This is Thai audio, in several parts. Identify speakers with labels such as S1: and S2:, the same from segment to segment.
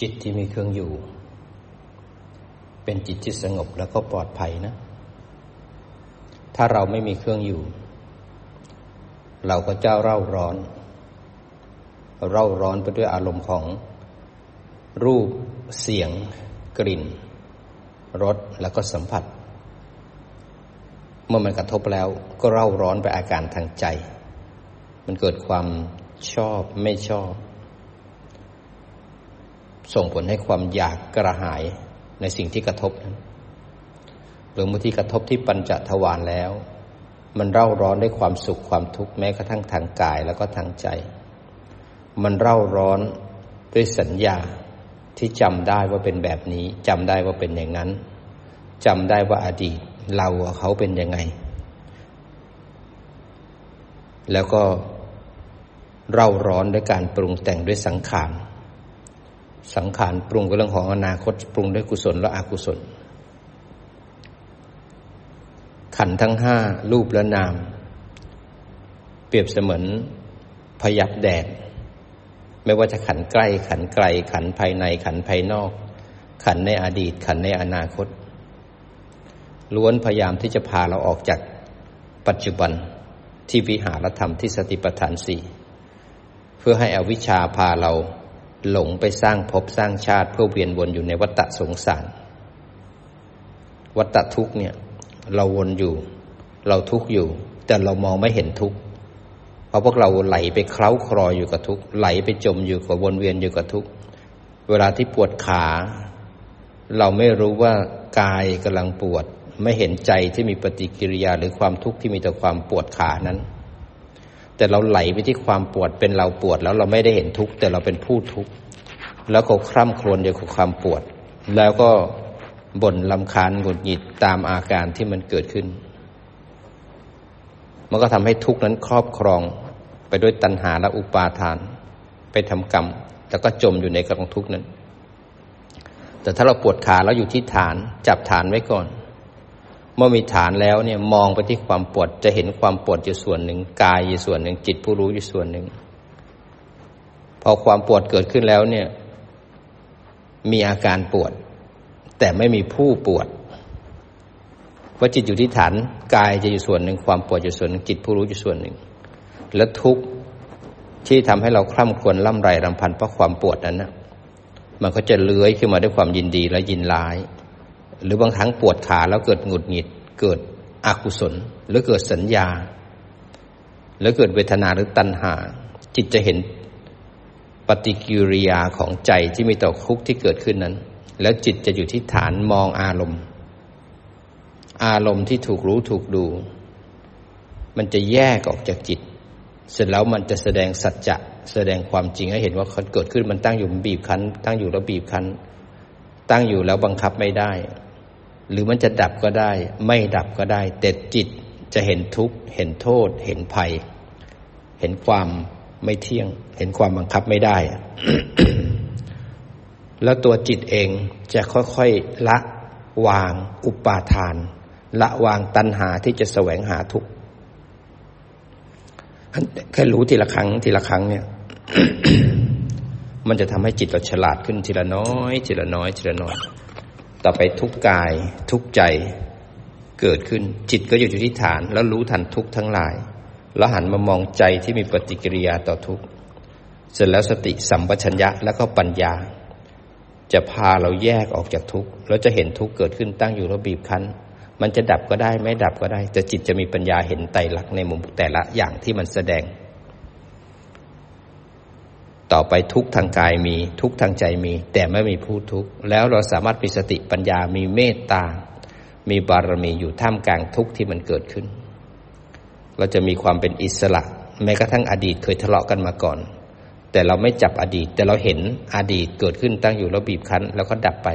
S1: จิตที่มีเครื่องอยู่ เป็นจิตที่สงบแล้วก็ปลอดภัยนะ ถ้าเราไม่มีเครื่องอยู่ เราก็เจ้าเร่าร้อน เร่าร้อนไปด้วยอารมณ์ของรูปเสียง กลิ่นรสแล้วก็สัมผัส เมื่อมันกระทบแล้วก็เร่าร้อนไปอาการทางใจ มันเกิดความชอบไม่ชอบ ส่งผลให้ความอยากกระหายในสิ่งที่กระทบนั้นหรือบางทีกระทบที่ปัญจทวารแล้ว มันเร่าร้อนด้วยความสุขความทุกข์แม้กระทั่งทางกายแล้วก็ทางใจ มันเร่าร้อนด้วยสัญญาที่จำได้ว่าเป็นแบบนี้จำได้ว่าเป็นอย่างนั้นจำได้ว่าอดีตเราเขาเป็นยังไง แล้วก็เร่าร้อนด้วยการปรุงแต่งด้วยสังขาร สังขารปรุงกับเรื่องของอนาคต ปรุงด้วยกุศลและอกุศล ขันทั้งห้ารูปและนาม เปรียบเสมือนพยับแดด ไม่ว่าจะขันใกล้ ขันไกล ขันภายในขันภายนอก ขันในอดีต ขันในอนาคต ล้วนพยายามที่จะพาเราออกจากปัจจุบันที่วิหารธรรมที่สติปัฏฐานสี่เพื่อให้อวิชชาพาเรา หลงไปสร้างภพสร้างชาติ เพื่อเวียนวนอยู่ในวัฏสงสาร วัฏทุกเนี่ย เราวนอยู่ เราทุกอยู่ แต่เรามองไม่เห็นทุกเพราะพวกเราไหลไปเคล้าคลอยอยู่กับทุกไหลไปจมอยู่กับวนเวียนอยู่กับทุกเวลาที่ปวดขา เราไม่รู้ว่ากายกำลังปวด ไม่เห็นใจที่มีปฏิกิริยาหรือความทุกข์ที่มีต่อความปวดขานั้น แต่เราไหลไปที่ความปวดเป็นเราปวด แล้วเราไม่ได้เห็นทุกข์แต่เราเป็นผู้ทุกข์แล้วก็คร่ำครวญอยู่กับความปวด แล้วก็บ่นลำคาญหงุดหงิดตามอาการที่มันเกิดขึ้น มันก็ทำให้ทุกข์นั้นครอบครองไปด้วยตัณหาและอุปาทาน ไปทำกรรม แล้วก็จมอยู่ในกองทุกข์นั้น แต่ถ้าเราปวดขาแล้วอยู่ที่ฐาน จับฐานไว้ก่อน เมื่อมีฐานแล้วเนี่ยมองไปที่ความปวดจะเห็นความปวดอยู่ส่วนหนึ่งกายอยู่ส่วนหนึ่ง จิตผู้รู้อยู่ส่วนหนึ่ง พอความปวดเกิดขึ้นแล้วเนี่ย มีอาการปวด แต่ไม่มีผู้ปวดว่าจิตอยู่ที่ฐานกายจะอยู่ส่วนหนึ่ง ความปวดอยู่ส่วนหนึ่งจิตผู้รู้อยู่ส่วนหนึ่ง และทุกข์ที่ทำให้เราคล่ำควรล่ำไรรำพันเพราะความปวดนั้นนะมันก็จะเลื้อยขึ้นมาด้วยความยินดีและยินร้าย หรือบางครั้งปวดขาแล้วเกิดหงุดหงิด เกิดอกุศล หรือเกิดสัญญา หรือเกิดเวทนาหรือตัณหา จิตจะเห็นปฏิกิริยาของใจที่มีต่อคุกที่เกิดขึ้นนั้น แล้วจิตจะอยู่ที่ฐานมองอารมณ์ อารมณ์ที่ถูกรู้ถูกดู มันจะแยกออกจากจิต เสร็จแล้วมันจะแสดงสัจจะแสดงความจริงให้เห็นว่ามันเกิดขึ้นมันตั้งอยู่มันบีบคั้น ตั้งอยู่แล้วบีบคั้น ตั้งอยู่แล้วบังคับไม่ได้ หรือมันจะดับก็ได้ ไม่ดับก็ได้ แต่จิตจะเห็นทุกข์ เห็นโทษ เห็นภัย เห็นความไม่เที่ยง เห็นความบังคับไม่ได้ แล้วตัวจิตเองจะค่อยๆละวางอุปาทาน ละวางตัณหาที่จะแสวงหาทุกข์แค่รู้ทีละครั้งทีละครั้งเนี่ย มันจะทำให้จิตเราฉลาดขึ้นทีละน้อย ทีละน้อย ทีละน้อย ต่อไปทุกกายทุกใจเกิดขึ้น จิตก็อยู่ที่ฐานแล้วรู้ทันทุกทั้งหลาย แล้วหันมามองใจที่มีปฏิกิริยาต่อทุกเสร็จแล้วสติสัมปชัญญะแล้วก็ปัญญา จะพาเราแยกออกจากทุกข์แล้วจะเห็นทุกข์เกิดขึ้นตั้งอยู่แล้วบีบคั้น มันจะดับก็ได้ไม่ดับก็ได้แต่จิตจะมีปัญญาเห็นไตรลักษณ์ในมุมแต่ละอย่างที่มันแสดง ต่อไปทุกทางกายมีทุกทางใจมี แต่ไม่มีผู้ทุกข์แล้วเราสามารถมีสติปัญญามีเมตตา มีบารมีอยู่ท่ามกลางทุกข์ที่มันเกิดขึ้น เราจะมีความเป็นอิสระ แม้กระทั่งอดีตเคยทะเลาะกันมาก่อน แต่เราไม่จับอดีต แต่เราเห็นอดีตเกิดขึ้นตั้งอยู่แล้วบีบคั้น แล้วก็ดับไป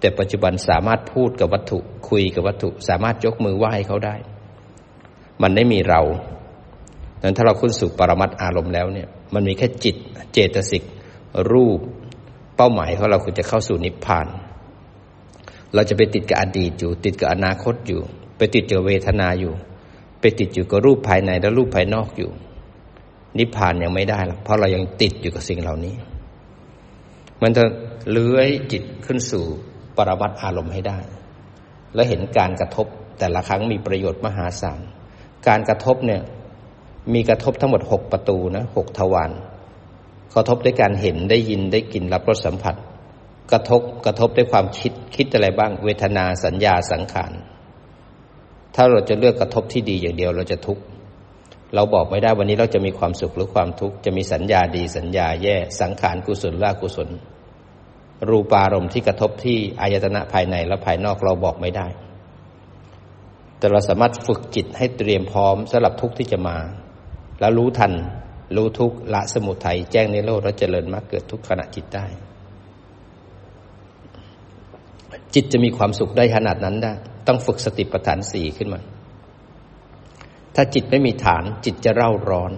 S1: แต่ปัจจุบันสามารถพูดกับวัตถุคุยกับวัตถุ สามารถยกมือไหว้เขาได้ มันไม่มีเราดังนั้นถ้าเราคุ้นสู่ปรมัตอารมณ์แล้วเนี่ย มันมีแค่จิตเจตสิกรูป เป้าหมายของเราคือจะเข้าสู่นิพพาน เราจะไปติดกับอดีตอยู่ ติดกับอนาคตอยู่ ไปติดกับเวทนาอยู่ ไปติดอยู่กับรูปภายในและรูปภายนอกอยู่ นิพพานยังไม่ได้หรอกเพราะเรายังติดอยู่กับสิ่งเหล่านี้ มันจะเลื้อยจิตขึ้นสู่ปรมัตอารมณ์ให้ได้ และเห็นการกระทบแต่ละครั้งมีประโยชน์มหาศาลการกระทบเนี่ย มีกระทบทั้งหมดหกประตูนะหกทวารกระทบด้วยการเห็นได้ยินได้กลิ่นรับรสสัมผัส กระทบกระทบด้วยความคิดคิดอะไรบ้าง เวทนาสัญญาสังขารถ้าเราจะเลือกกระทบที่ดีอย่างเดียวเราจะทุกข์เราบอกไม่ได้วันนี้เราจะมีความสุขหรือความทุกข์จะมีสัญญาดีสัญญาแย่สังขารกุศลละกุศล รูปารมณ์ที่กระทบที่อายตนะภายในและภายนอกเราบอกไม่ได้ แต่เราสามารถฝึกจิตให้เตรียมพร้อมสำหรับทุกข์ที่จะมา แล้วรู้ทัน รู้ทุกละสมุทัยแจ้งในโลกแล้วเจริญมากเกิดทุกขณะจิตได้ จิตจะมีความสุขได้ขนาดนั้นได้ต้องฝึกสติปัฏฐานสี่ขึ้นมา ถ้าจิตไม่มีฐาน จิตจะเร่าร้อน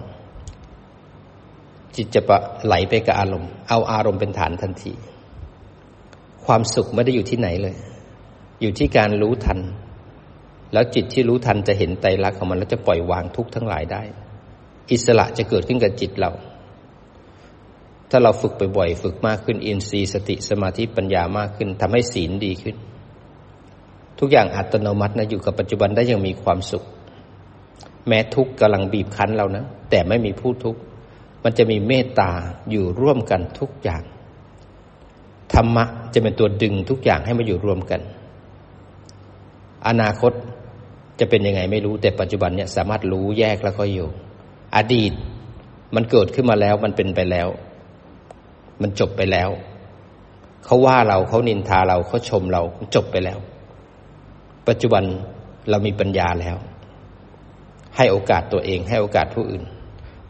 S1: จิตจะปะไหลไปกับอารมณ์ เอาอารมณ์เป็นฐานทันที ความสุขไม่ได้อยู่ที่ไหนเลย อยู่ที่การรู้ทัน แล้วจิตที่รู้ทันจะเห็นไตรลักษณ์ของมัน แล้วจะปล่อยวางทุกข์ทั้งหลายได้ อิสระจะเกิดขึ้นกับจิตเรา ถ้าเราฝึกบ่อยๆฝึกมากขึ้น อินทรีย์สติสมาธิปัญญามากขึ้นทำให้ศีลดีขึ้น ทุกอย่างอัตโนมัตินะอยู่กับปัจจุบันได้ยังมีความสุข แม้ทุกข์กำลังบีบคั้นเรานะ แต่ไม่มีผู้ทุกข์มันจะมีเมตตาอยู่ร่วมกันทุกอย่างธรรมะจะเป็นตัวดึงทุกอย่างให้มาอยู่รวมกัน อนาคตจะเป็นยังไงไม่รู้แต่ปัจจุบันเนี่ยสามารถรู้แยกแล้วก็อยู่ อดีตมันเกิดขึ้นมาแล้วมันเป็นไปแล้ว มันจบไปแล้ว เขาว่าเราเขานินทาเราเขาชมเราจบไปแล้ว ปัจจุบันเรามีปัญญาแล้ว ให้โอกาสตัวเอง ให้โอกาสผู้อื่น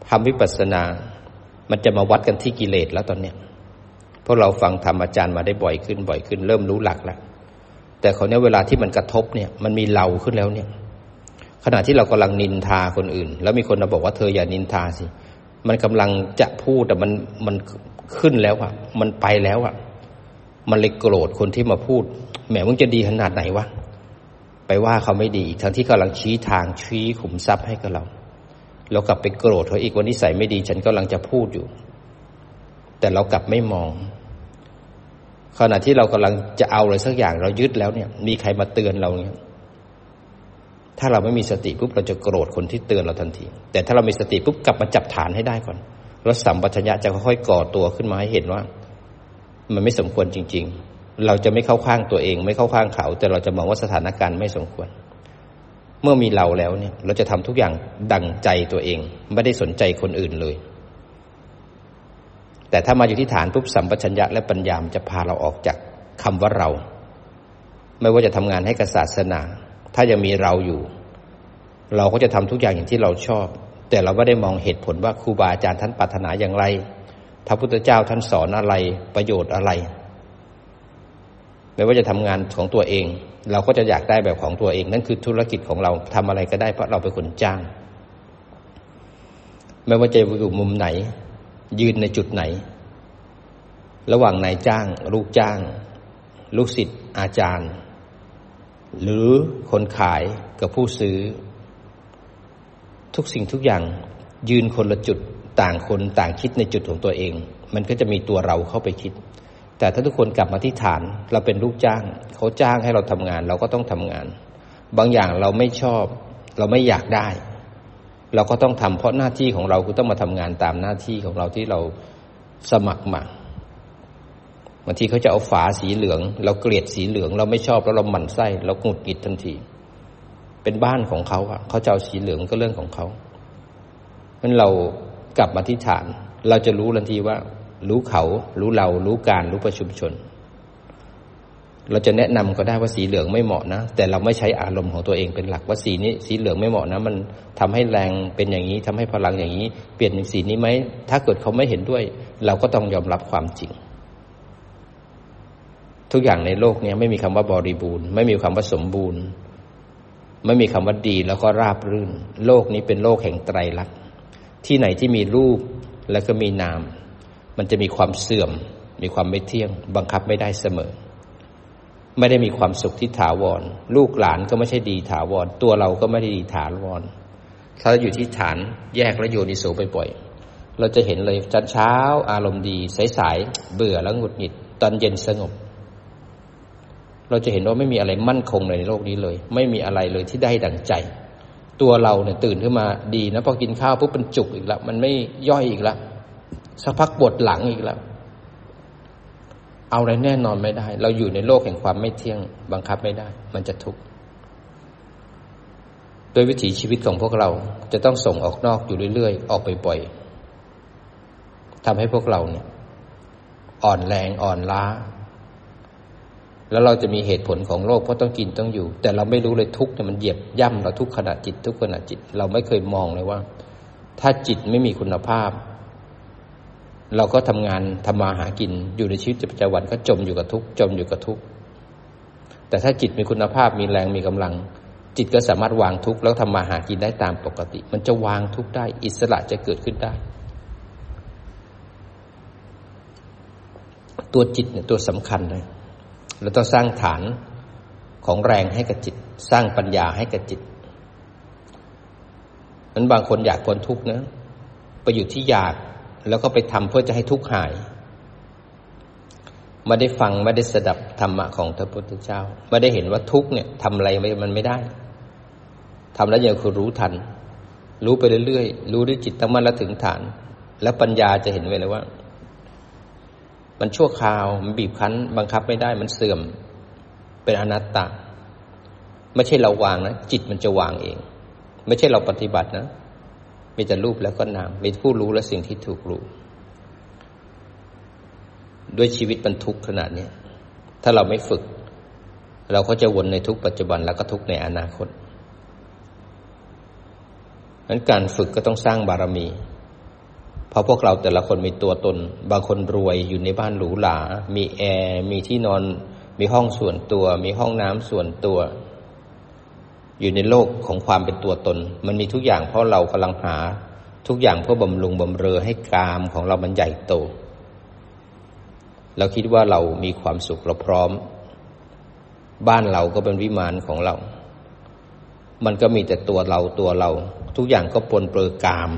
S1: ทำวิปัสสนา มันจะมาวัดกันที่กิเลสแล้วตอนเนี้ยเพราะเราฟังธรรมอาจารย์มาได้บ่อยขึ้นบ่อยขึ้น เริ่มรู้หลักแล้วแต่เขาเนี้ยเวลาที่มันกระทบเนี่ย มันมีเราขึ้นแล้วเนี่ย ขณะที่เรากำลังนินทาคนอื่น แล้วมีคนมาบอกว่าเธออย่านินทาสิ มันกำลังจะพูดแต่มันมันขึ้นแล้วอะมันไปแล้วอะมันเลยโกรธคนที่มาพูดแหมมึงจะดีขนาดไหนวะไปว่าเขาไม่ดีทั้งที่กำลังชี้ทางชี้ขุมทรัพย์ให้กับเราเรากลับไปโกรธเขาอีกวันนี้ใส่ไม่ดี ฉันกำลังจะพูดอยู่ แต่เรากลับไม่มอง ขณะที่เรากำลังจะเอาอะไรสักอย่างเรายึดแล้วเนี่ย มีใครมาเตือนเราเนี่ย ถ้าเราไม่มีสติปุ๊บเราจะโกรธคนที่เตือนเราทันที แต่ถ้าเรามีสติปุ๊บกลับมาจับฐานให้ได้ก่อน แล้วสัมปชัญญะจะค่อยๆก่อตัวขึ้นมาให้เห็นว่า มันไม่สมควรจริง ๆ เราจะไม่เข้าข้างตัวเอง ไม่เข้าข้างเขา แต่เราจะมองว่าสถานการณ์ไม่สมควร เมื่อมีเราแล้วเนี่ย เราจะทำทุกอย่างดังใจตัวเอง ไม่ได้สนใจคนอื่นเลย แต่ถ้ามาอยู่ที่ฐานปุ๊บสัมปชัญญะและปัญญามจะพาเราออกจากคำว่าเรา ไม่ว่าจะทำงานให้กับศาสนา ถ้ายังมีเราอยู่ เราก็จะทำทุกอย่างอย่างที่เราชอบ แต่เราไม่ได้มองเหตุผลว่าครูบาอาจารย์ท่านปรารถนาอย่างไรพระพุทธเจ้าท่านสอนอะไรประโยชน์อะไรไม่ว่าจะทำงานของตัวเอง เราก็จะอยากได้แบบของตัวเอง นั่นคือธุรกิจของเราทำอะไรก็ได้เพราะเราเป็นคนจ้าง ไม่ว่าจะอยู่มุมไหน ยืนในจุดไหน ระหว่างนายจ้าง ลูกจ้าง ลูกศิษย์อาจารย์ หรือคนขายกับผู้ซื้อ ทุกสิ่งทุกอย่างยืนคนละจุดต่างคนต่างคิดในจุดของตัวเอง มันก็จะมีตัวเราเข้าไปคิด แต่ถ้าทุกคนกลับมาที่ฐาน เราเป็นลูกจ้าง เขาจ้างให้เราทำงาน เราก็ต้องทำงาน บางอย่างเราไม่ชอบ เราไม่อยากได้ เราก็ต้องทำเพราะหน้าที่ของเราคือต้องมาทำงานตามหน้าที่ของเราที่เราสมัครมา บางทีเขาจะเอาฝาสีเหลือง เราเกลียดสีเหลือง เราไม่ชอบแล้วเราหมั่นไส้เราหงุดหงิดทันที เป็นบ้านของเขาอะเขาจะเอาสีเหลืองก็เรื่องของเขาเพราะเรากลับมาที่ฐาน เราจะรู้ทันทีว่า รู้เขา รู้เรา รู้การ รู้ประชุมชน เราจะแนะนำก็ได้ว่าสีเหลืองไม่เหมาะนะ แต่เราไม่ใช้อารมณ์ของตัวเองเป็นหลักว่าสีนี้ สีเหลืองไม่เหมาะนะ มันทำให้แรงเป็นอย่างนี้ทำให้พลังอย่างนี้ เปลี่ยนเป็นสีนี้ไหม ถ้าเกิดเขาไม่เห็นด้วย เราก็ต้องยอมรับความจริง ทุกอย่างในโลกนี้ไม่มีคำว่าบริบูรณ์ ไม่มีคำว่าสมบูรณ์ ไม่มีคำว่าดีแล้วก็ราบรื่น โลกนี้เป็นโลกแห่งไตรลักษณ์ที่ไหนที่มีรูปแล้วก็มีนาม มันจะมีความเสื่อม มีความไม่เที่ยง บังคับไม่ได้เสมอ ไม่ได้มีความสุขที่ถาวร ลูกหลานก็ไม่ใช่ดีถาวร ตัวเราก็ไม่ได้ดีถาวรถ้าอยู่ที่ฐานแยกและโยนิโสบ่อยๆเราจะเห็นเลยจันเช้าอารมณ์ดีสายๆเบื่อแล้วหงุดหงิด ตอนเย็นสงบ เราจะเห็นว่าไม่มีอะไรมั่นคงในโลกนี้เลย ไม่มีอะไรเลยที่ได้ดังใจ ตัวเราเนี่ยตื่นขึ้นมาดีนะพอกินข้าวปุ๊บมันจุกอีกแล้วมันไม่ย่อยอีกแล้วสักพักปวดหลังอีกแล้วเอาอะไรแน่นอนไม่ได้ เราอยู่ในโลกแห่งความไม่เที่ยง บังคับไม่ได้ มันจะทุกข์โดยวิถีชีวิตของพวกเราจะต้องส่งออกนอกอยู่เรื่อยๆ ออกไปบ่อยทำให้พวกเราเนี่ย อ่อนแรงอ่อนล้า แล้วเราจะมีเหตุผลของโลกเพราะต้องกินต้องอยู่ แต่เราไม่รู้เลยทุกเนี่ยมันเหยียบย่ำเราทุกขณะจิตทุกขณะจิต เราไม่เคยมองเลยว่า ถ้าจิตไม่มีคุณภาพ เราก็ทำงานทำมาหากินอยู่ในชีวิตประจำวันก็จมอยู่กับทุกจมอยู่กับทุกแต่ถ้าจิตมีคุณภาพมีแรงมีกำลัง จิตก็สามารถวางทุกแล้วทำมาหากินได้ตามปกติ มันจะวางทุกได้ อิสระจะเกิดขึ้นได้ ตัวจิตเนี่ยตัวสำคัญเลย เราต้องสร้างฐานของแรงให้กับจิต สร้างปัญญาให้กับจิตนั้นบางคนอยากพ้นทุกข์นะ ไปอยู่ที่อยากแล้วก็ไปทำเพื่อจะให้ทุกข์หายไม่ได้ฟังไม่ได้สดับธรรมะของพระพุทธเจ้าไม่ได้เห็นว่าทุกข์เนี่ยทำอะไรมันไม่ได้ทำแล้วยังคือรู้ทัน รู้ไปเรื่อยๆ รู้ด้วยจิตตั้งมั่นแล้วถึงฐาน แล้วปัญญาจะเห็นไว้เลยว่า มันชั่วคราว มันบีบคั้น บังคับไม่ได้ มันเสื่อม เป็นอนัตตา ไม่ใช่เราวางนะ จิตมันจะวางเอง ไม่ใช่เราปฏิบัตินะ มีแต่รูปแล้วก็นาม มีผู้รู้และสิ่งที่ถูกรู้ ด้วยชีวิตมันทุกข์ขนาดนี้ ถ้าเราไม่ฝึก เราก็จะวนในทุกปัจจุบันแล้วก็ทุกในอนาคตนั้นการฝึกก็ต้องสร้างบารมี เพราะพวกเราแต่ละคนมีตัวตน บางคนรวยอยู่ในบ้านหรูหรา มีแอร์ มีที่นอน มีห้องส่วนตัว มีห้องน้ำส่วนตัว อยู่ในโลกของความเป็นตัวตน มันมีทุกอย่างเพราะเรากำลังหาทุกอย่างเพื่อบำรุงบำเรอให้กามของเรามันใหญ่โต เราคิดว่าเรามีความสุขเราพร้อม บ้านเราก็เป็นวิมานของเรา มันก็มีแต่ตัวเราตัวเรา ทุกอย่างก็ปนเปื้อกาม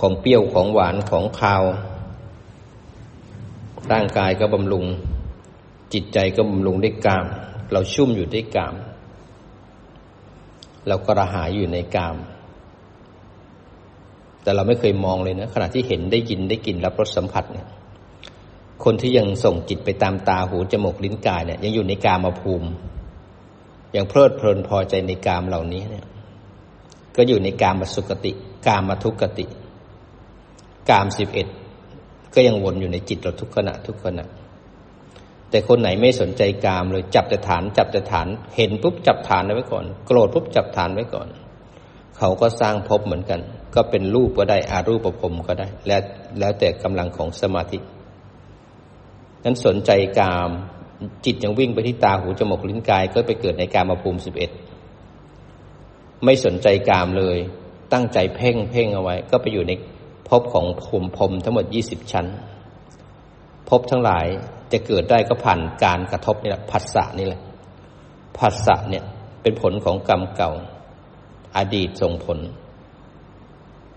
S1: ของเปรี้ยวของหวานของคาว ร่างกายก็บำรุง จิตใจก็บำรุงด้วยกาม เราชุ่มอยู่ด้วยกาม เรากระหายอยู่ในกาม แต่เราไม่เคยมองเลยนะ ขณะที่เห็นได้ยินได้กลิ่นรับรสสัมผัสเนี่ยคนที่ยังส่งจิตไปตามตาหูจมูกลิ้นกายเนี่ยยังอยู่ในกามภูมิ ยังเพลิดเพลินพอใจในกามเหล่านี้เนี่ย ก็อยู่ในกามสุกติ กามทุกติ กามสิบเอ็ดก็ยังวนอยู่ในจิตเราทุกขณะทุกขณะ แต่คนไหนไม่สนใจกามเลยจับแต่ฐาน จับแต่ฐาน เห็นปุ๊บจับฐานไว้ก่อน โกรธปุ๊บจับฐานไว้ก่อน เขาก็สร้างภพเหมือนกัน ก็เป็นรูปก็ได้อารูปประพรมก็ได้ แล้วแล้วแต่กำลังของสมาธินั้นสนใจกามจิตยังวิ่งไปที่ตาหูจมูกลิ้นกายก็ไปเกิดในกามภูมิสิบเอ็ดไม่สนใจกามเลย ตั้งใจเพ่งเพ่งเอาไว้ ก็ไปอยู่ใน ภพของภูมิพรมทั้งหมดยี่สิบชั้นภพทั้งหลายจะเกิดได้ก็ผ่านการกระทบนี่แหละผัสสะนี่แหละผัสสะเนี่ยเป็นผลของกรรมเก่า อดีตส่งผล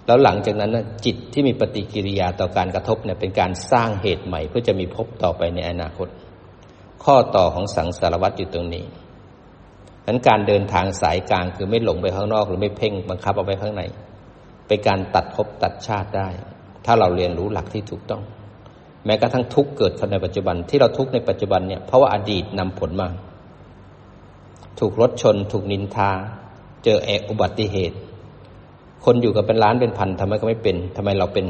S1: แล้วหลังจากนั้นจิตที่มีปฏิกิริยาต่อการกระทบเนี่ยเป็นการสร้างเหตุใหม่ เพื่อจะมีภพต่อไปในอนาคต ข้อต่อของสังสารวัตรอยู่ตรงนี้นั้นการเดินทางสายกลางคือไม่หลงไปข้างนอก หรือไม่เพ่งบังคับเอาไว้ข้างใน เป็นการตัดภพตัดชาติได้ ถ้าเราเรียนรู้หลักที่ถูกต้อง แม้กระทั่งทุกเกิดขึ้นในปัจจุบันที่เราทุกในปัจจุบันเนี่ยเพราะว่าอดีตนำผลมา ถูกรถชน ถูกนินทา เจอแอกอุบัติเหตุ คนอยู่กันเป็นล้านเป็นพันทำไมก็ไม่เป็นทำไมเราเป็น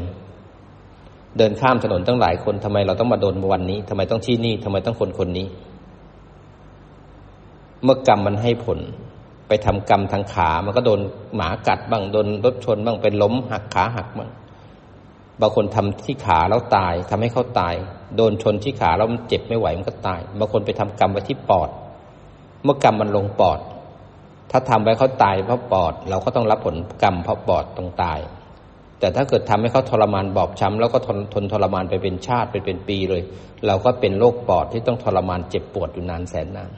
S1: เดินข้ามถนนตั้งหลายคนทำไมเราต้องมาโดนวันนี้ทำไมต้องที่นี่ทำไมต้องคนคนนี้ เมื่อกรรมมันให้ผล ไปทำกรรมทางขา มันก็โดนหมากัดบ้างโดนรถชนบ้างเป็นล้มหักขาหักบ้างบางคนทำที่ขาแล้วตายทำให้เขาตาย โดนชนที่ขาแล้วมันเจ็บไม่ไหวมันก็ตายบางคนไปทำกรรมไว้ที่ปอด เมื่อกรรมมันลงปอด ถ้าทำไว้เขาตายเพราะปอด เราก็ต้องรับผลกรรมเพราะปอดต้องตาย แต่ถ้าเกิดทำให้เขาทรมานบอบช้ำแล้วก็ทนทนทรมานไปเป็นชาติไปเป็นปีเลย เราก็เป็นโรคปอดที่ต้องทรมานเจ็บปวดอยู่นานแสนนาน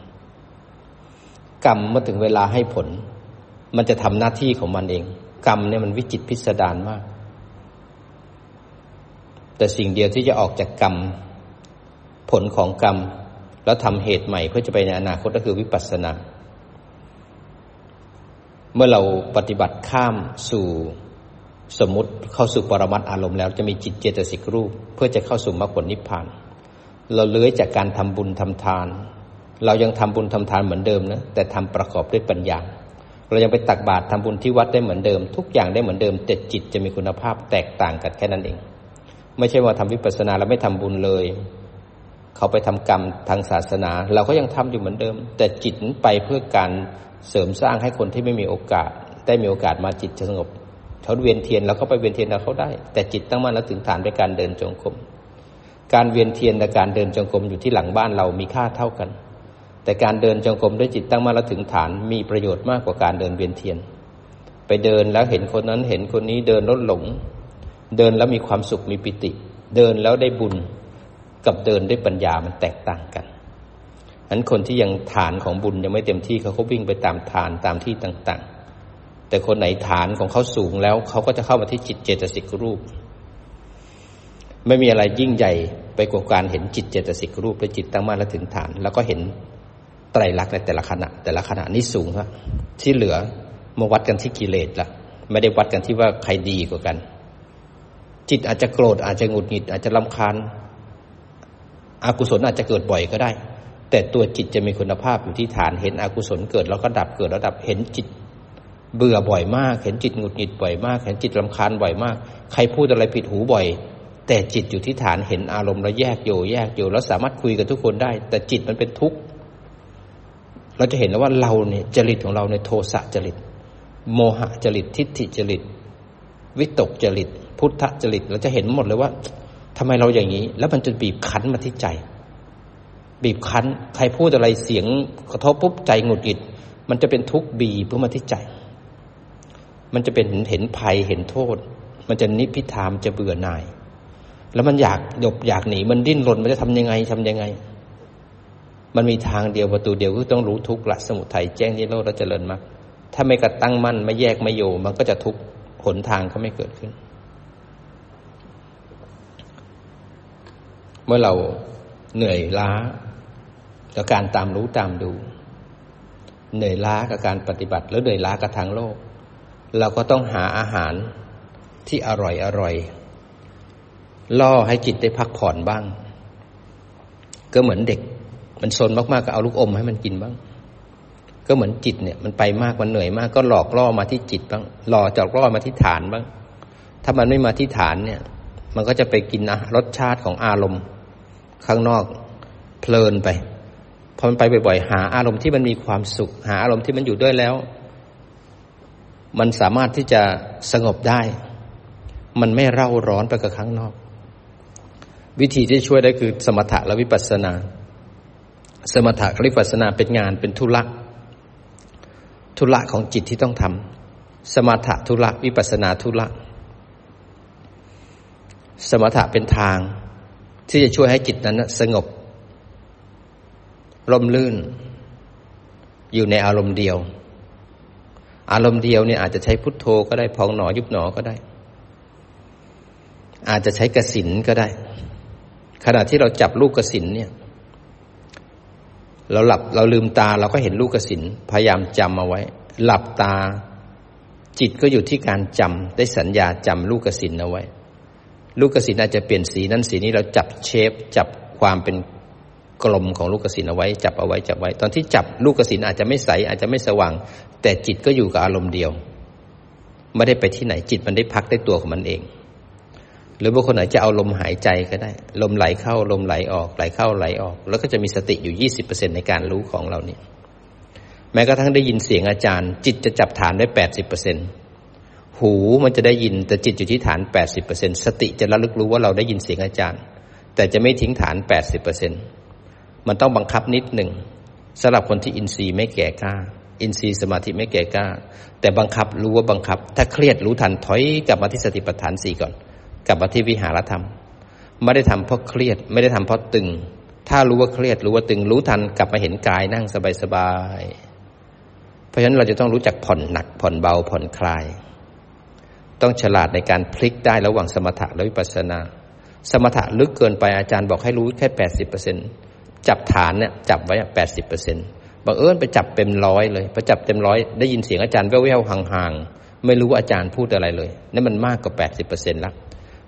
S1: กรรมเมื่อถึงเวลาให้ผล มันจะทำหน้าที่ของมันเอง กรรมเนี่ยมันวิจิตพิสดารมาก แต่สิ่งเดียวที่จะออกจากกรรม ผลของกรรม แล้วทำเหตุใหม่เพื่อจะไปในอนาคตก็คือวิปัสสนา เมื่อเราปฏิบัติข้ามสู่สมมติเข้าสู่ปรมัตอารมณ์แล้วจะมีจิตเจตสิกรูป เพื่อจะเข้าสู่มรรคผลนิพพาน เราเลื้อยจากการทำบุญทำทาน เรายังทำบุญทำทานเหมือนเดิมนะแต่ทำประกอบด้วยปัญญา เรายังไปตักบาตรทำบุญที่วัดได้เหมือนเดิม ทุกอย่างได้เหมือนเดิมแต่จิตจะมีคุณภาพแตกต่างกันแค่นั้นเอง ไม่ใช่ว่าทำวิปัสสนาแล้วไม่ทำบุญเลย เขาไปทำกรรมทางศาสนา เราก็ยังทำอยู่เหมือนเดิม แต่จิตไปเพื่อการเสริมสร้างให้คนที่ไม่มีโอกาส ได้มีโอกาสมาจิตสงบเขาเวียนเทียนเราก็ไปเวียนเทียนเราเขาได้ แต่จิตตั้งมั่นแล้วถึงฐานด้วยการเดินจงกรมการเวียนเทียนและการเดินจงกรมอยู่ที่หลังบ้านเรามีค่าเท่ากัน แต่การเดินจงกรมด้วยจิตตั้งมั่นแล้วถึงฐานมีประโยชน์มากกว่าการเดินเวียนเทียน ไปเดินแล้วเห็นคนนั้นเห็นคนนี้เดินลดหลง เดินแล้วมีความสุขมีปิติ เดินแล้วได้บุญกับเดินด้วยปัญญามันแตกต่างกันอันคนที่ยังฐานของบุญยังไม่เต็มที่เขาก็วิ่งไปตามฐานตามที่ต่างๆ แต่คนไหนฐานของเขาสูงแล้วเขาก็จะเข้ามาที่จิตเจตสิกรูป ไม่มีอะไรยิ่งใหญ่ไปกว่าการเห็นจิตเจตสิกรูปและจิตตั้งมั่นและถึงฐาน แล้วก็เห็น ไตรลักษณ์ในแต่ละขณะ แต่ละขณะนี้สูงครับที่เหลือมาวัดกันที่กิเลสละไม่ได้วัดกันที่ว่าใครดีกว่ากัน จิตอาจจะโกรธอาจจะหงุดหงิด อาจจะลำคาญอากุศลอาจจะเกิดบ่อยก็ได้ แต่ตัวจิตจะมีคุณภาพอยู่ที่ฐานเห็นอกุศลเกิดแล้วก็ดับเกิดแล้วดับเห็นจิต เบื่อบ่อยมาก เห็นจิตหงุดหงิดบ่อยมาก เห็นจิตลำคาญบ่อยมาก ใครพูดอะไรผิดหูบ่อย แต่จิตอยู่ที่ฐานเห็นอารมณ์แล้วแยกโยแยกโยแล้วสามารถคุยกับทุกคนได้ แต่จิตมันเป็นทุกข์ เราจะเห็นแล้วว่าเราเนี่ยจริตของเราในโทสะจริต โมหะจริตทิฏฐิจริต วิตกจริต พุทธจริต เราจะเห็นหมดเลยว่าทำไมเราอย่างนี้ แล้วมันจะบีบคั้นมาที่ใจ บีบคั้น ใครพูดอะไรเสียงกระทบปุ๊บใจหงุดหงิด มันจะเป็นทุกข์บีบเพื่อมาที่ใจ มันจะเป็นเห็นภัยเห็นโทษ มันจะนิพิทามจะเบื่อหน่าย แล้วมันอยากหยบอยากหนีมันดิ้นรนมันจะทำยังไงทำยังไง มันมีทางเดียวประตูเดียวคือต้องรู้ทุกข์ละสมุทัยแจ้งนิโรธแล้วเจริญมากถ้าไม่กระตั้งมั่นไม่แยกไม่โยมันก็จะทุกข์หนทางก็ไม่เกิดขึ้น เมื่อเราเหนื่อยล้ากับการตามรู้ตามดู เหนื่อยล้ากับการปฏิบัติแล้วเหนื่อยล้ากับทางโลก เราก็ต้องหาอาหารที่อร่อยอร่อยล่อให้จิตได้พักผ่อนบ้าง ก็เหมือนเด็ก มันซนมากๆก็เอาลูกอมให้มันกินบ้าง ก็เหมือนจิตเนี่ย มันไปมากมันเหนื่อยมากก็หลอกล่อมาที่จิตบ้างหลอกจอกล่อมาที่ฐานบ้าง ถ้ามันไม่มาที่ฐานเนี่ย มันก็จะไปกินรสชาติของอารมณ์ ข้างนอกเพลินไปพอมันไปบ่อยๆ หาอารมณ์ที่มันมีความสุข หาอารมณ์ที่มันอยู่ด้วยแล้ว มันสามารถที่จะสงบได้ มันไม่เร่าร้อนไปกับข้างนอก วิธีที่ช่วยได้คือสมถะและวิปัสสนา สมถะกับวิปัสสนาเป็นงานเป็นธุระธุระของจิตที่ต้องทำสมถะธุระวิปัสสนาธุระสมถะเป็นทาง ที่จะช่วยให้จิตนั้นสงบร่มลื่น อยู่ในอารมณ์เดียว อารมณ์เดียวเนี่ยอาจจะใช้พุทโธก็ได้พองหนอยุบหนอก็ได้ อาจจะใช้กสินก็ได้ ขณะที่เราจับลูกกสินเนี่ย เราหลับเราลืมตาเราก็เห็นลูกกสินพยายามจำเอาไว้ หลับตา จิตก็อยู่ที่การจำได้สัญญาจำลูกกสินเอาไว้ ลูกกสินอาจจะเปลี่ยนสีนั้นสีนี้เราจับเชฟ จับความเป็นกลมของลูกกสินเอาไว้ จับเอาไว้จับไว้ ตอนที่จับลูกกสินอาจจะไม่ใสอาจจะไม่สว่าง แต่จิตก็อยู่กับอารมณ์เดียว ไม่ได้ไปที่ไหนจิตมันได้พักได้ตัวของมันเอง หรือบางคนไหนจะเอาลมหายใจก็ได้ ลมไหลเข้าลมไหลออกไหลเข้าไหลออก แล้วก็จะมีสติอยู่ยี่สิบเปอร์เซ็นในการรู้ของเรานี่แม้กระทั่งได้ยินเสียงอาจารย์ จิตจะจับฐานได้แปดสิบเปอร์เซ็นหูมันจะได้ยินแต่จิตอยู่ที่ฐานแปดสิบเปอร์เซ็นสติจะระลึกรู้ว่าเราได้ยินเสียงอาจารย์ แต่จะไม่ทิ้งฐานแปดสิบเปอร์เซ็นมันต้องบังคับนิดหนึ่งสำหรับคนที่อินทรีย์ไม่แก่กล้า อินทรีย์สมาธิไม่แก่กล้า แต่บังคับรู้ว่าบังคับ ถ้าเครียดรู้ทันถอยกลับมาที่สติปัฏฐานสี่ก่อน กลับมาที่วิหารธรรม ไม่ได้ทำเพราะเครียด ไม่ได้ทำเพราะตึง ถ้ารู้ว่าเครียดรู้ว่าตึงรู้ทันกลับมาเห็นกายนั่งสบายๆเพราะฉะนั้นเราจะต้องรู้จักผ่อนหนักผ่อนเบาผ่อนคลาย ต้องฉลาดในการพลิกได้ระหว่างสมถะและวิปัสสนา สมถะลึกเกินไปอาจารย์บอกให้รู้แค่แปดสิบเปอร์เซ็นจับฐานเนี่ยจับไว้แปดสิบเปอร์เซ็นตบังเอิญไปจับเต็มร้อยเลยไปจับเต็มร้อยได้ยินเสียงอาจารย์แว่วๆห่างๆ ไม่รู้ว่าอาจารย์พูดอะไรเลยนั่นมันมากกว่าแปดสิบเปอร์เซ็นต์ละ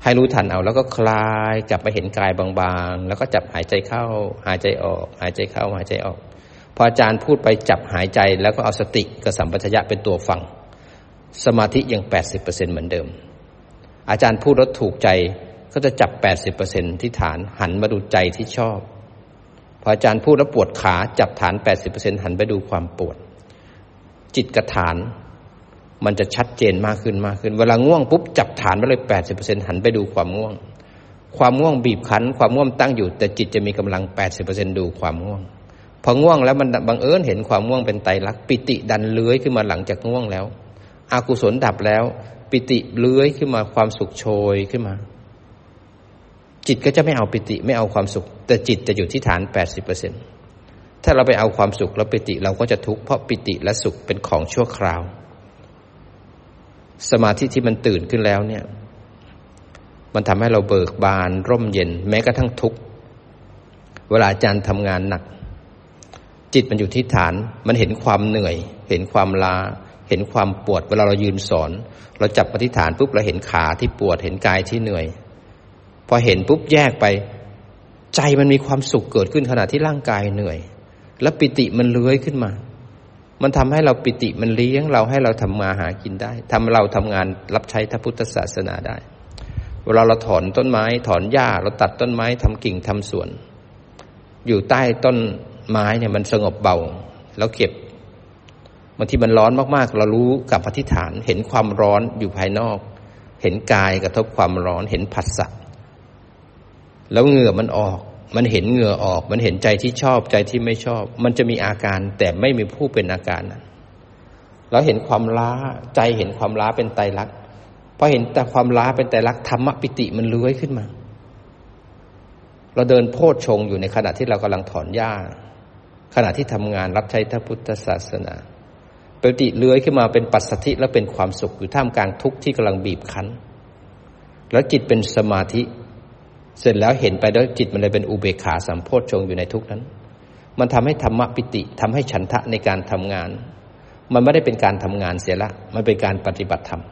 S1: ให้รู้ทันเอา แล้วก็คลายกลับมาเห็นกายบางๆ แล้วก็จับหายใจเข้า หายใจออก หายใจเข้าหายใจออก พออาจารย์พูดไปจับหายใจแล้วก็เอาสติกับสัมปชัญญะเป็นตัวฟัง สมาธิยัง 80%เหมือนเดิม อาจารย์พูดแล้วถูกใจก็จะจับ 80%ที่ฐานหันมาดูใจที่ชอบ พออาจารย์พูดแล้วปวดขาจับฐาน 80%หันไปดูความปวด จิตกับฐาน มันจะชัดเจนมากขึ้นมากขึ้น เวลาง่วงปุ๊บจับฐานไปเลย80%หันไปดูความง่วง ความง่วงบีบคั้น ความง่วงตั้งอยู่ แต่จิตจะมีกำลัง80%ดูความง่วง พอง่วงแล้วมันบังเอิญเห็นความง่วงเป็นไตรลักษณ์ปิติดันเลื้อยขึ้นมาหลังจากง่วงแล้วอากุศลดับแล้ว ปิติเลื้อยขึ้นมาความสุขโชยขึ้นมา จิตก็จะไม่เอาปิติไม่เอาความสุข แต่จิตจะอยู่ที่ฐานแปดสิบเปอร์เซ็นถ้าเราไปเอาความสุขแล้วปิติเราก็จะทุกข์เพราะปิติและสุขเป็นของชั่วคราว สมาธิที่มันตื่นขึ้นแล้วเนี่ย มันทำให้เราเบิกบาน ร่มเย็น แม้กระทั่งทุกเวลาอาจารย์ทำงานหนัก จิตมันอยู่ที่ฐาน มันเห็นความเหนื่อย เห็นความลาเห็นความปวด เวลาเรายืนสอน เราจับปฏิฐานปุ๊บเราเห็นขาที่ปวดเห็นกายที่เหนื่อย พอเห็นปุ๊บแยกไป ใจมันมีความสุขเกิดขึ้นขณะที่ร่างกายเหนื่อย แล้วปิติมันเลื้อยขึ้นมา มันทำให้เราปิติมันเลี้ยงเราให้เราทำมาหากินได้ทำเราทำงานรับใช้พระพุทธศาสนาได้ เวลาเราถอนต้นไม้ ถอนหญ้าเราตัดต้นไม้ทำกิ่งทำสวน อยู่ใต้ต้นไม้เนี่ยมันสงบเบาแล้วเก็บบางทีมันร้อนมากๆ เรารู้กับปฏิฐาน เห็นความร้อนอยู่ภายนอก เห็นกายกระทบความร้อนเห็นผัสสะแล้วเหงื่อมันออก มันเห็นเหงื่อออก มันเห็นใจที่ชอบใจที่ไม่ชอบ มันจะมีอาการแต่ไม่มีผู้เป็นอาการนั้นเราเห็นความล้าใจเห็นความล้าเป็นไตรลักษณ์พอเห็นแต่ความล้าเป็นไตรลักษณ์ธรรมปิติมันเลื้อยขึ้นมา เราเดินโพชฌงอยู่ในขณะที่เรากำลังถอนหญ้า ขณะที่ทำงานรับใช้พระพุทธศาสนาปฏิเลื้อยขึ้นมาเป็นปัสสธิและเป็นความสุขอยู่ท่ามกลางทุกข์ที่กำลังบีบคั้น แล้วจิตเป็นสมาธิ เสร็จแล้วเห็นไปแล้วจิตมันเลยเป็นอุเบกขาสัมโพชฌงอยู่ในทุกนั้น มันทำให้ธรรมปิติทำให้ฉันทะในการทำงาน มันไม่ได้เป็นการทำงานเสียละ มันเป็นการปฏิบัติธรรม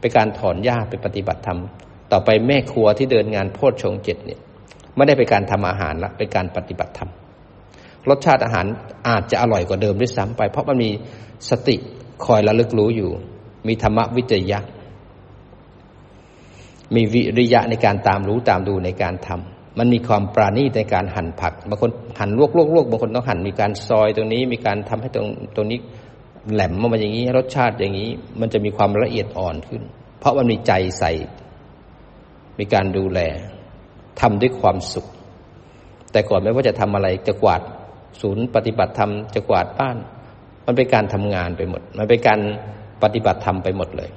S1: เป็นการถอนหญ้าเป็นปฏิบัติธรรม ต่อไปแม่ครัวที่เดินงานโพชฌงเจ็ดเนี่ยไม่ได้เป็นการทำอาหารละเป็นการปฏิบัติธรรม รสชาติอาหารอาจจะอร่อยกว่าเดิมด้วยซ้ำไป เพราะมันมีสติคอยระลึกรู้อยู่ มีธรรมวิจยะ มีวิริยะในการตามรู้ตามดูในการทำมันมีความปราณีตในการหั่นผักบางคนหั่นลวกลวกลวกบางคนต้องหั่นมีการซอยตรงนี้ มีการทำให้ตรงตรงนี้แหลมมาอย่างนี้ รสชาติอย่างนี้ มันจะมีความละเอียดอ่อนขึ้น เพราะมันมีใจใส่ มีการดูแลทำด้วยความสุข แต่ก่อนไม่ว่าจะทำอะไรจะกวาดศูนย์ปฏิบัติธรรมจะกวาดบ้าน มันเป็นการทำงานไปหมด มันเป็นการปฏิบัติธรรมไปหมดเลย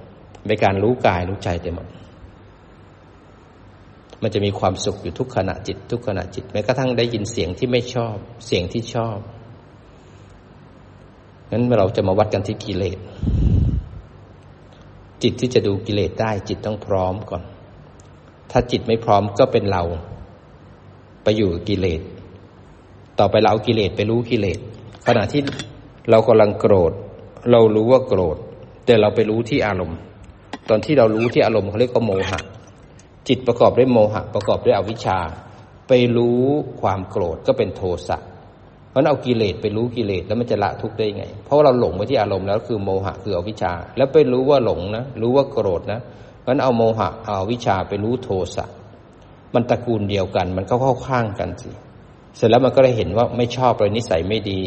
S1: เป็นการรู้กายรู้ใจไปหมด มันจะมีความสุขอยู่ทุกขณะจิต ทุกขณะจิตแม้กระทั่งได้ยินเสียงที่ไม่ชอบเสียงที่ชอบงั้นเราจะมาวัดกันที่กิเลส จิตที่จะดูกิเลสได้จิตต้องพร้อมก่อน ถ้าจิตไม่พร้อมก็เป็นเรา ไปอยู่กิเลส ต่อไปเราเอากิเลสไปรู้กิเลส ขณะที่เรากำลังโกรธ เรารู้ว่าโกรธ แต่เราไปรู้ที่อารมณ์ ตอนที่เรารู้ที่อารมณ์เขาเรียกว่าโมหะ จิตประกอบด้วยโมหะประกอบด้วยอวิชชา ไปรู้ความโกรธก็เป็นโทสะเพราะเอากิเลสไปรู้กิเลสแล้วมันจะละทุกข์ได้ไง เพราะเราหลงไปที่อารมณ์แล้วคือโมหะคืออวิชชา แล้วไปรู้ว่าหลงนะรู้ว่าโกรธนะเพราะเอาโมหะเอาวิชาไปรู้โทสะมันตระกูลเดียวกัน มันเข้าเข้าข้างกันสิ เสร็จแล้วมันก็ได้เห็นว่าไม่ชอบเลยนิสัยไม่ดี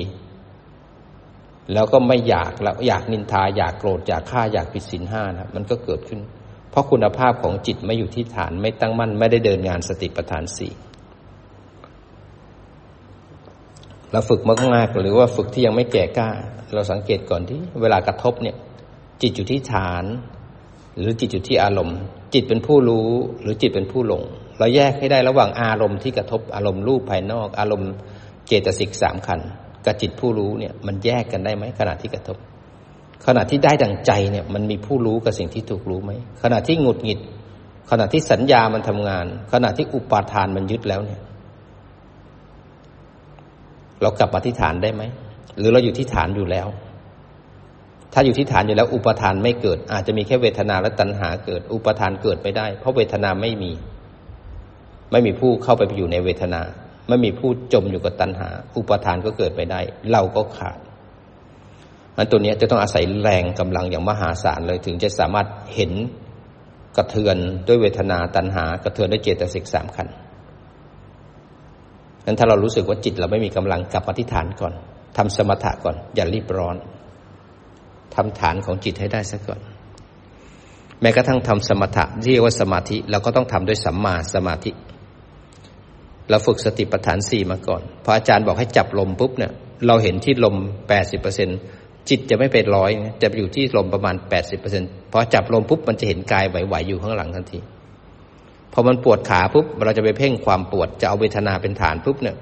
S1: แล้วก็ไม่อยากแล้วอยากนินทาอยากโกรธอยากฆ่าอยากผิดศีลห้านะมันก็เกิดขึ้น เพราะคุณภาพของจิตไม่อยู่ที่ฐานไม่ตั้งมั่นไม่ได้เดินงานสติปัฏฐานสี่เราฝึกมากๆหรือว่าฝึกที่ยังไม่แก่กล้า เราสังเกตก่อนที่เวลากระทบเนี่ย จิตอยู่ที่ฐาน หรือจิตอยู่ที่อารมณ์ จิตเป็นผู้รู้หรือจิตเป็นผู้หลง เราแยกให้ได้ระหว่างอารมณ์ที่กระทบอารมณ์รูปภายนอก อารมณ์เจตสิกสามขันกับจิตผู้รู้เนี่ย มันแยกกันได้ไหมขณะที่กระทบ ขณะที่ได้ดังใจเนี่ยมันมีผู้รู้กับสิ่งที่ถูกรู้ไหมขณะที่หงุดหงิด ขณะที่สัญญามันทำงาน ขณะที่อุปาทานมันยึดแล้วเนี่ย เรากลับมาที่ฐานได้ไหมหรือเราอยู่ที่ฐานอยู่แล้ว ถ้าอยู่ที่ฐานอยู่แล้ว อุปทานไม่เกิด อาจจะมีแค่เวทนาและตัณหาเกิด อุปทานเกิดไม่ได้ เพราะเวทนาไม่มี ไม่มีผู้เข้าไปอยู่ในเวทนา ไม่มีผู้จมอยู่กับตัณหา อุปทานก็เกิดไม่ได้ เราก็ขาด อันตัวนี้จะต้องอาศัยแรงกำลังอย่างมหาศาลเลยถึงจะสามารถเห็นกระเทือนด้วยเวทนาตัณหากระเทือนด้วยเจตสิกสามขันนั้นถ้าเรารู้สึกว่าจิตเราไม่มีกำลังกลับมาที่ฐานก่อนทำสมถะก่อน อย่ารีบร้อนทำฐานของจิตให้ได้ซะก่อน แม้กระทั่งทำสมถะที่เรียกว่าสมาธิเราก็ต้องทำด้วยสัมมาสมาธิ เราฝึกสติปัฏฐานสี่มาก่อนพออาจารย์บอกให้จับลมปุ๊บเนี่ย เราเห็นที่ลมแปดสิบเปอร์เซ็นต์ จิตจะไม่ไปร้อยจะอยู่ที่ลมประมาณแปดสิบเปอร์เซ็นพอจับลมปุ๊บมันจะเห็นกายไหวๆอยู่ข้างหลังทันทีพอมันปวดขาปุ๊บเราจะไปเพ่งความปวดจะเอาเวทนาเป็นฐานปุ๊บเนี่ย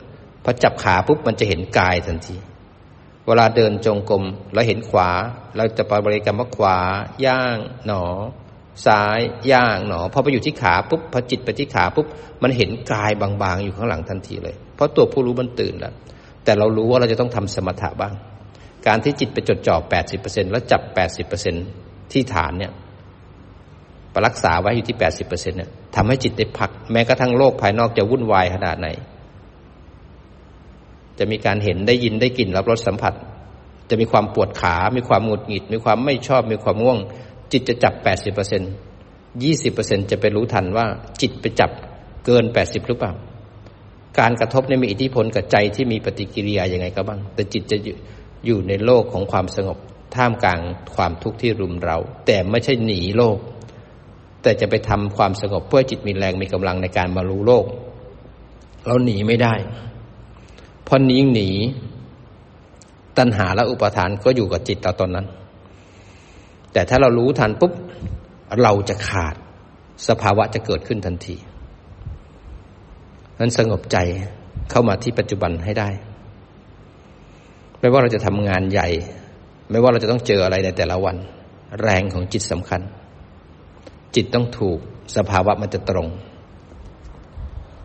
S1: พอจับขาปุ๊บมันจะเห็นกายทันที เวลาเดินจงกรมเราเห็นขวา เราจะปบริกรรมว่าขวา ย่าง หนอ ซ้าย ย่างหนอพอไปอยู่ที่ขาปุ๊บพอจิตไปที่ขาปุ๊บมันเห็นกายบางๆอยู่ข้างหลังทันทีเลย เพราะตัวผู้รู้มันตื่นแล้วแต่เรารู้ว่าเราจะต้องทำสมถะบ้าง การที่จิตไปจดจ่อแปดสิบเปอร์เซ็นแล้วจับแปดสิบเปอร์เซ็นที่ฐานเนี่ยปร,รักษาไว้อยู่ที่แปดสิบเนี่ยทำให้จิตได้พัก แม้กระทั่งโลกภายนอกจะวุ่นวายขนาดไหน จะมีการเห็นได้ยินได้กลิ่นรับรสสัมผัส จะมีความปวดขา มีความหงุดหงิด มีความไม่ชอบ มีความง่วง จิตจะจับแปดสิบเปอร์เซ็นยี่สิบเปอร์เซ็นจะไปรู้ทันว่า จิตไปจับเกินแปดสิบหรือเปล่า การกระทบเนี่ยมีอิทธิพลกับใจที่มีปฏิกิริยาอย่างไงก็บ้าง แต่จิตจะ อยู่ในโลกของความสงบ ท่ามกลางความทุกข์ที่รุมเรา แต่ไม่ใช่หนีโลก แต่จะไปทำความสงบเพื่อจิตมีแรงมีกำลังในการมารู้โลก เราหนีไม่ได้พราะนี้หนี ตัณหาและอุปทานก็อยู่กับจิตเราตอนนั้น แต่ถ้าเรารู้ทันปุ๊บ เราจะขาดสภาวะจะเกิดขึ้นทันทีนั้นสงบใจเข้ามาที่ปัจจุบันให้ได้ ไม่ว่าเราจะทำงานใหญ่ ไม่ว่าเราจะต้องเจออะไรในแต่ละวัน แรงของจิตสำคัญ จิตต้องถูกสภาวะมันจะตรง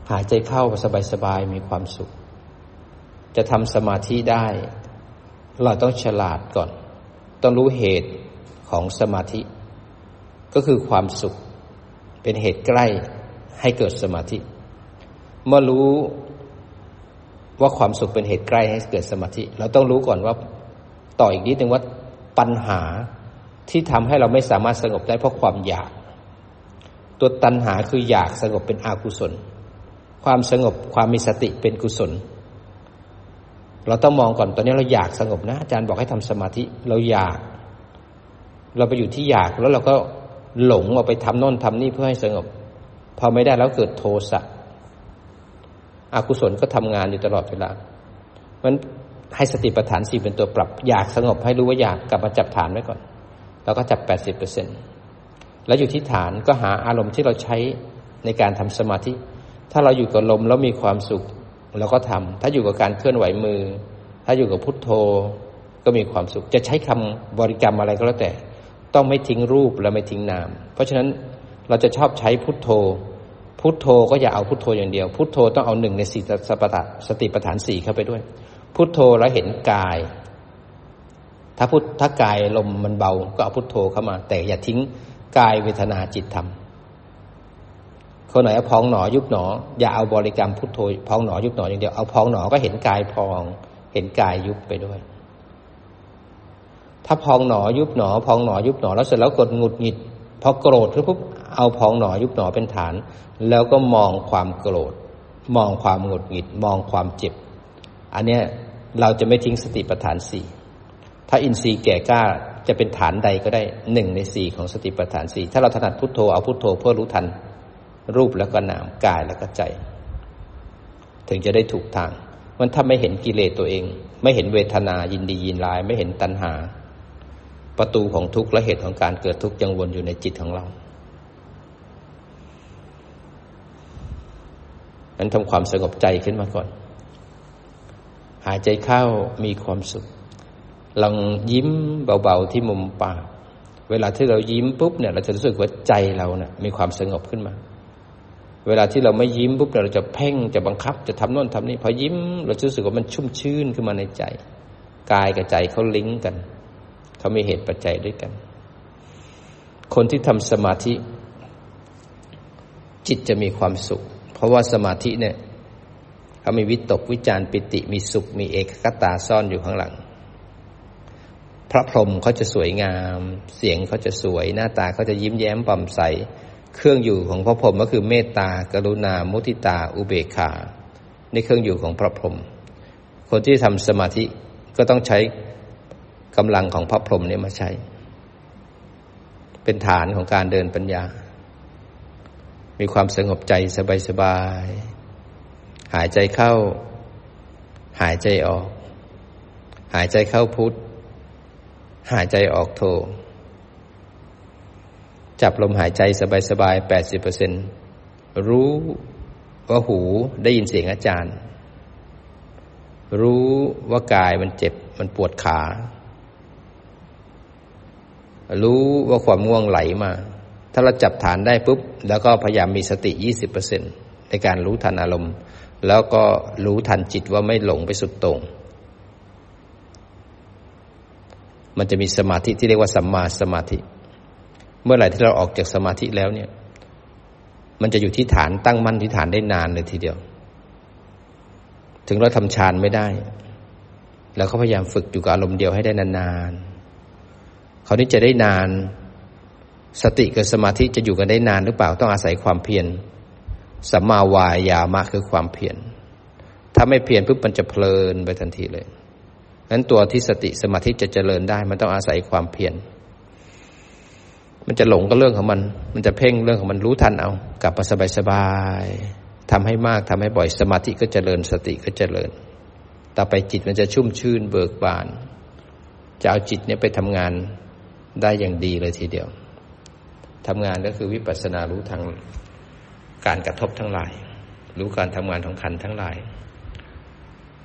S1: หายใจเข้าสบายๆมีความสุข จะทำสมาธิได้ เราต้องฉลาดก่อน ต้องรู้เหตุของสมาธิ ก็คือความสุข เป็นเหตุใกล้ให้เกิดสมาธิ เมื่อรู้ ว่าความสุขเป็นเหตุใกล้ให้เกิดสมาธิ เราต้องรู้ก่อนว่าต่ออีกนิดนึงว่าปัญหาที่ทำให้เราไม่สามารถสงบได้เพราะความอยาก ตัวตัณหาคืออยากสงบเป็นอากุศล ความสงบความมีสติเป็นกุศล เราต้องมองก่อนตอนนี้เราอยากสงบนะอาจารย์บอกให้ทำสมาธิ เราอยาก เราไปอยู่ที่อยากแล้วเราก็หลงออกไปทำโน่นทำนี่เพื่อให้สงบ พอไม่ได้แล้วเกิดโทสะ อกุศลก็ทำงานอยู่ตลอดเวลามันให้สติปัฏฐานสี่เป็นตัวปรับ อยากสงบให้รู้ว่าอยากกลับมาจับฐานไว้ก่อน แล้วก็จับแปดสิบเปอร์เซ็นแล้วอยู่ที่ฐานก็หาอารมณ์ที่เราใช้ในการทำสมาธิ ถ้าเราอยู่กับลมแล้วมีความสุขเราก็ทำถ้าอยู่กับการเคลื่อนไหวมือ ถ้าอยู่กับพุทโธก็มีความสุข จะใช้คำบริกรรมอะไรก็แล้วแต่ ต้องไม่ทิ้งรูปและไม่ทิ้งนาม เพราะฉะนั้นเราจะชอบใช้พุทโธ พุทโธก็อย่าเอาพุทโธอย่างเดียว พุทโธต้องเอาหนึ่งในสี่สปตะสติปัฏฐานสี่เข้าไปด้วย พุทโธแล้วเห็นกาย ถ้าพุทถ้ากายลมมันเบาก็เอาพุทโธเข้ามา แต่อย่าทิ้งกายเวทนาจิตธรรมคนไหนเอาพองหนอยุบหนอ อย่าเอาบริกรรมพุทโธพองหนอยุบหนออย่างเดียวเอาพองหนอก็เห็นกายพอง เห็นกายยุบไปด้วย ถ้าพองหนอยุบหนอ พองหนอยุบหนอแล้วเสร็จแล้วกดหงุดหงิดพอโกรธปุ๊บ เอาพองหนอยุบหนอเป็นฐาน แล้วก็มองความโกรธ มองความหงุดหงิด มองความเจ็บ อันเนี้ยเราจะไม่ทิ้งสติปัฏฐานสี่ถ้าอินทรีย์แก่กล้าจะเป็นฐานใดก็ได้หนึ่งในสี่ของสติปัฏฐานสี่ถ้าเราถนัดพุทโธเอาพุทโธเพื่อรู้ทัน รูปแล้วก็นามกายแล้วก็ใจ ถึงจะได้ถูกทางมันถ้าไม่เห็นกิเลสตัวเอง ไม่เห็นเวทนายินดียินร้าย ไม่เห็นตัณหา ประตูของทุกข์และเหตุของการเกิดทุกข์ยังวนอยู่ในจิตของเรา นั้นทำความสงบใจขึ้นมาก่อน หายใจเข้ามีความสุขลองยิ้มเบาๆที่มุมปากเวลาที่เรายิ้มปุ๊บเนี่ย เราจะรู้สึกว่าใจเราเนี่ยมีความสงบขึ้นมา เวลาที่เราไม่ยิ้มปุ๊บเราจะเพ่งจะบังคับจะทำโน่นทำนี่พอยิ้ม เราจะรู้สึกว่ามันชุ่มชื่นขึ้นมาในใจ กายกับใจเขาลิงก์กันเขามีเหตุปัจจัยด้วยกัน คนที่ทำสมาธิ จิตจะมีความสุข เพราะว่าสมาธิเนี่ยเขามีวิตกวิจารปิติมีสุข มีเอกคตาซ่อนอยู่ข้างหลัง พระพรหมเขาจะสวยงาม เสียงเขาจะสวย หน้าตาเขาจะยิ้มแย้มป่ำใส เครื่องอยู่ของพระพรหมก็คือเมตตากรุณา มุทิตา อุเบกขาในเครื่องอยู่ของพระพรหมคนที่ทำสมาธิก็ต้องใช้กำลังของพระพรหมนี่มาใช้ เป็นฐานของการเดินปัญญา มีความสงบใจสบายๆหายใจเข้า หายใจออก หายใจเข้าพุทธหายใจออกโท จับลมหายใจสบายๆแปดสิบเปอร์เซ็นรู้ว่าหูได้ยินเสียงอาจารย์ รู้ว่ากายมันเจ็บมันปวดขา รู้ว่าความง่วงไหลมา ถ้าเราจับฐานได้ปุ๊บ แล้วก็พยายามมีสติยี่สิบเปอร์เซ็นในการรู้ทันอารมณ์ แล้วก็รู้ทันจิตว่าไม่หลงไปสุดตรง มันจะมีสมาธิที่เรียกว่าสัมมาสมาธิ เมื่อไหร่ที่เราออกจากสมาธิแล้วเนี่ย มันจะอยู่ที่ฐานตั้งมั่นที่ฐานได้นานเลยทีเดียว ถึงเราทำฌานไม่ได้แล้วเขาพยายามฝึกอยู่กับอารมณ์เดียวให้ได้นานๆเขานี้จะได้นาน สติกับสมาธิจะอยู่กันได้นานหรือเปล่าต้องอาศัยความเพียรสัมมาวายามะคือความเพียรถ้าไม่เพียรปุ๊บมันจะเพลินไปทันทีเลยนั้นตัวที่สติสมาธิจะเจริญได้ มันต้องอาศัยความเพียรมันจะหลงก็เรื่องของมัน มันจะเพ่งเรื่องของมันรู้ทันเอา กลับมาสบายสบายทำให้มากทำให้บ่อยสมาธิก็เจริญสติก็เจริญ ต่อไปจิตมันจะชุ่มชื่นเบิกบาน จะเอาจิตเนี้ยไปทำงานได้อย่างดีเลยทีเดียว ทำงานก็คือวิปัสสนารู้ทางการกระทบทั้งหลาย รู้การทำงานของขันทั้งหลาย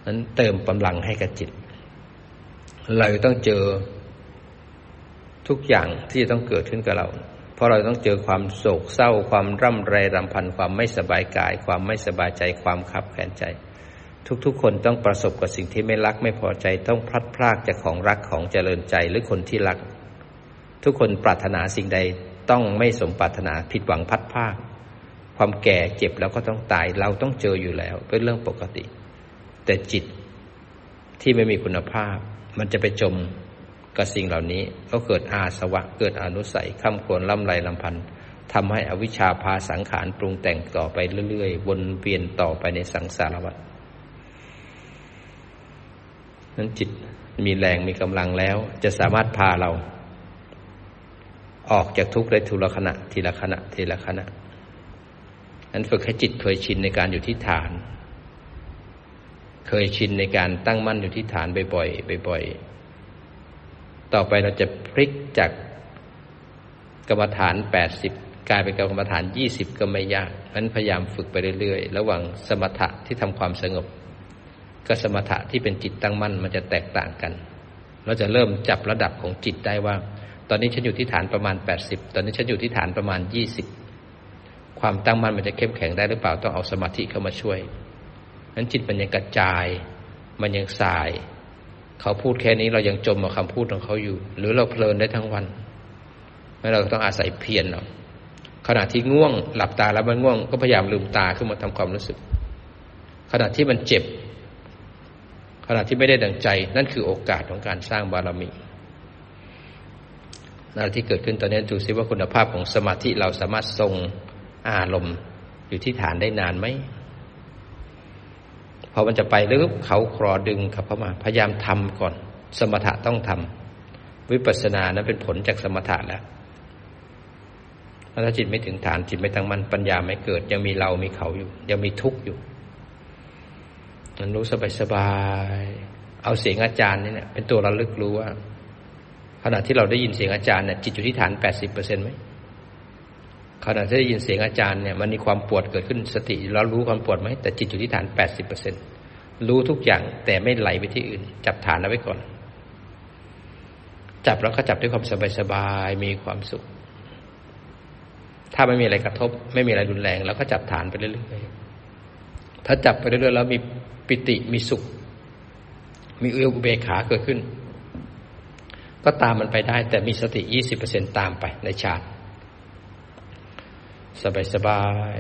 S1: นั้นเติมกำลังให้กับจิต เราต้องเจอทุกอย่างที่จะต้องเกิดขึ้นกับเรา เพราะเราต้องเจอความโศกเศร้า ความร่ำไรรำพัน ความไม่สบายกาย ความไม่สบายใจ ความขับแขนใจ ทุกๆ คนต้องประสบกับสิ่งที่ไม่รักไม่พอใจ ต้องพลัดพรากจากของรักของเจริญใจหรือคนที่รัก ทุกคนปรารถนาสิ่งใด ต้องไม่สมปรารถนาผิดหวังพัดภาค ความแก่เจ็บแล้วก็ต้องตายเราต้องเจออยู่แล้วเป็นเรื่องปกติ แต่จิตที่ไม่มีคุณภาพ มันจะไปจมกับสิ่งเหล่านี้ ก็เกิดอาสวะเกิดอนุสัยข้ามควรล่ำไรลำพันธ์ทำให้อวิชชาพาสังขารปรุงแต่งต่อไปเรื่อยๆ วนเวียนต่อไปในสังสารวัฏนั้นจิตมีแรงมีกำลังแล้ว จะสามารถพาเรา ออกจากทุกข์ได้ทุลขณะ ทีละขณะ ทีละขณะนั้นฝึกให้จิตเคยชินในการอยู่ที่ฐาน เคยชินในการตั้งมั่นอยู่ที่ฐานบ่อยๆบ่อยๆต่อไปเราจะพลิกจากกรรมฐานแปดสิบกลายเป็นกรรมฐานยี่สิบก็ไม่ยากนั้นพยายามฝึกไปเรื่อยๆ ระหว่างสมถะที่ทำความสงบกับสมถะที่เป็นจิตตั้งมั่นมันจะแตกต่างกัน เราจะเริ่มจับระดับของจิตได้ว่า อนนี้ฉันอยู่ที่ฐานประมาณแปดสิบตอนนี้ฉันอยู่ที่ฐานประมาณยี่สิบความตั้งมั่นมันจะเข้มแข็งได้หรือเปล่าต้องเอาสมาธิเข้ามาช่วยนั้นจิตมันยังกระจาย มันยังสาย เขาพูดแค่นี้เรายังจมกับคำพูดของเขาอยู่ หรือเราเพลินได้ทั้งวันไม่เราต้องอาศัยเพียรเนาะขณะที่ง่วง หลับตาแล้วมันง่วง ก็พยายามลืมตาขึ้นมาทำความรู้สึก ขณะที่มันเจ็บ ขณะที่ไม่ได้ดังใจ นั่นคือโอกาสของการสร้างบารมี นาที่เกิดขึ้นตอนนี้ดูซิว่าคุณภาพของสมาธิเราสามารถทรงอารมณ์อยู่ที่ฐานได้นานไหมพอมันจะไปลึกเขาครอดึงขับเข้ามา พยายามทำก่อน สมถะต้องทำวิปัสสนานั้นเป็นผลจากสมถะแล้วถ้าจิตไม่ถึงฐานจิตไม่ตั้งมั่นปัญญาไม่เกิด ยังมีเรามีเขาอยู่ ยังมีทุกข์อยู่มันรู้สบายสบาย เอาเสียงอาจารย์นี่เนี่ยเป็นตัวระลึกรู้ว่า ขณะที่เราได้ยินเสียงอาจารย์เนี่ยจิตอยู่ที่ฐานแปดสิบเปอร์เซ็นต์ไหมขณะที่ได้ยินเสียงอาจารย์เนี่ยมันมีความปวดเกิดขึ้นสติแล้รู้ความปวดไหมแต่จิตอยู่ที่ฐานแปดสิบเปอร์เซ็นรู้ทุกอย่างแต่ไม่ไหลไปที่อื่น จับฐานเอาไว้ก่อน จับแล้วก็จับด้วยความสบายสบายมีความสุข ถ้าไม่มีอะไรกระทบ ไม่มีอะไรรุนแรงเราก็จับฐานไปเรื่อยๆถ้าจับไปเรื่อยๆแล้วมีปิติมีสุข มีอุเบกขาเกิดขึ้น ก็ตามมันไปได้ แต่มีสติ 20%ตามไปในฌานสบายสบาย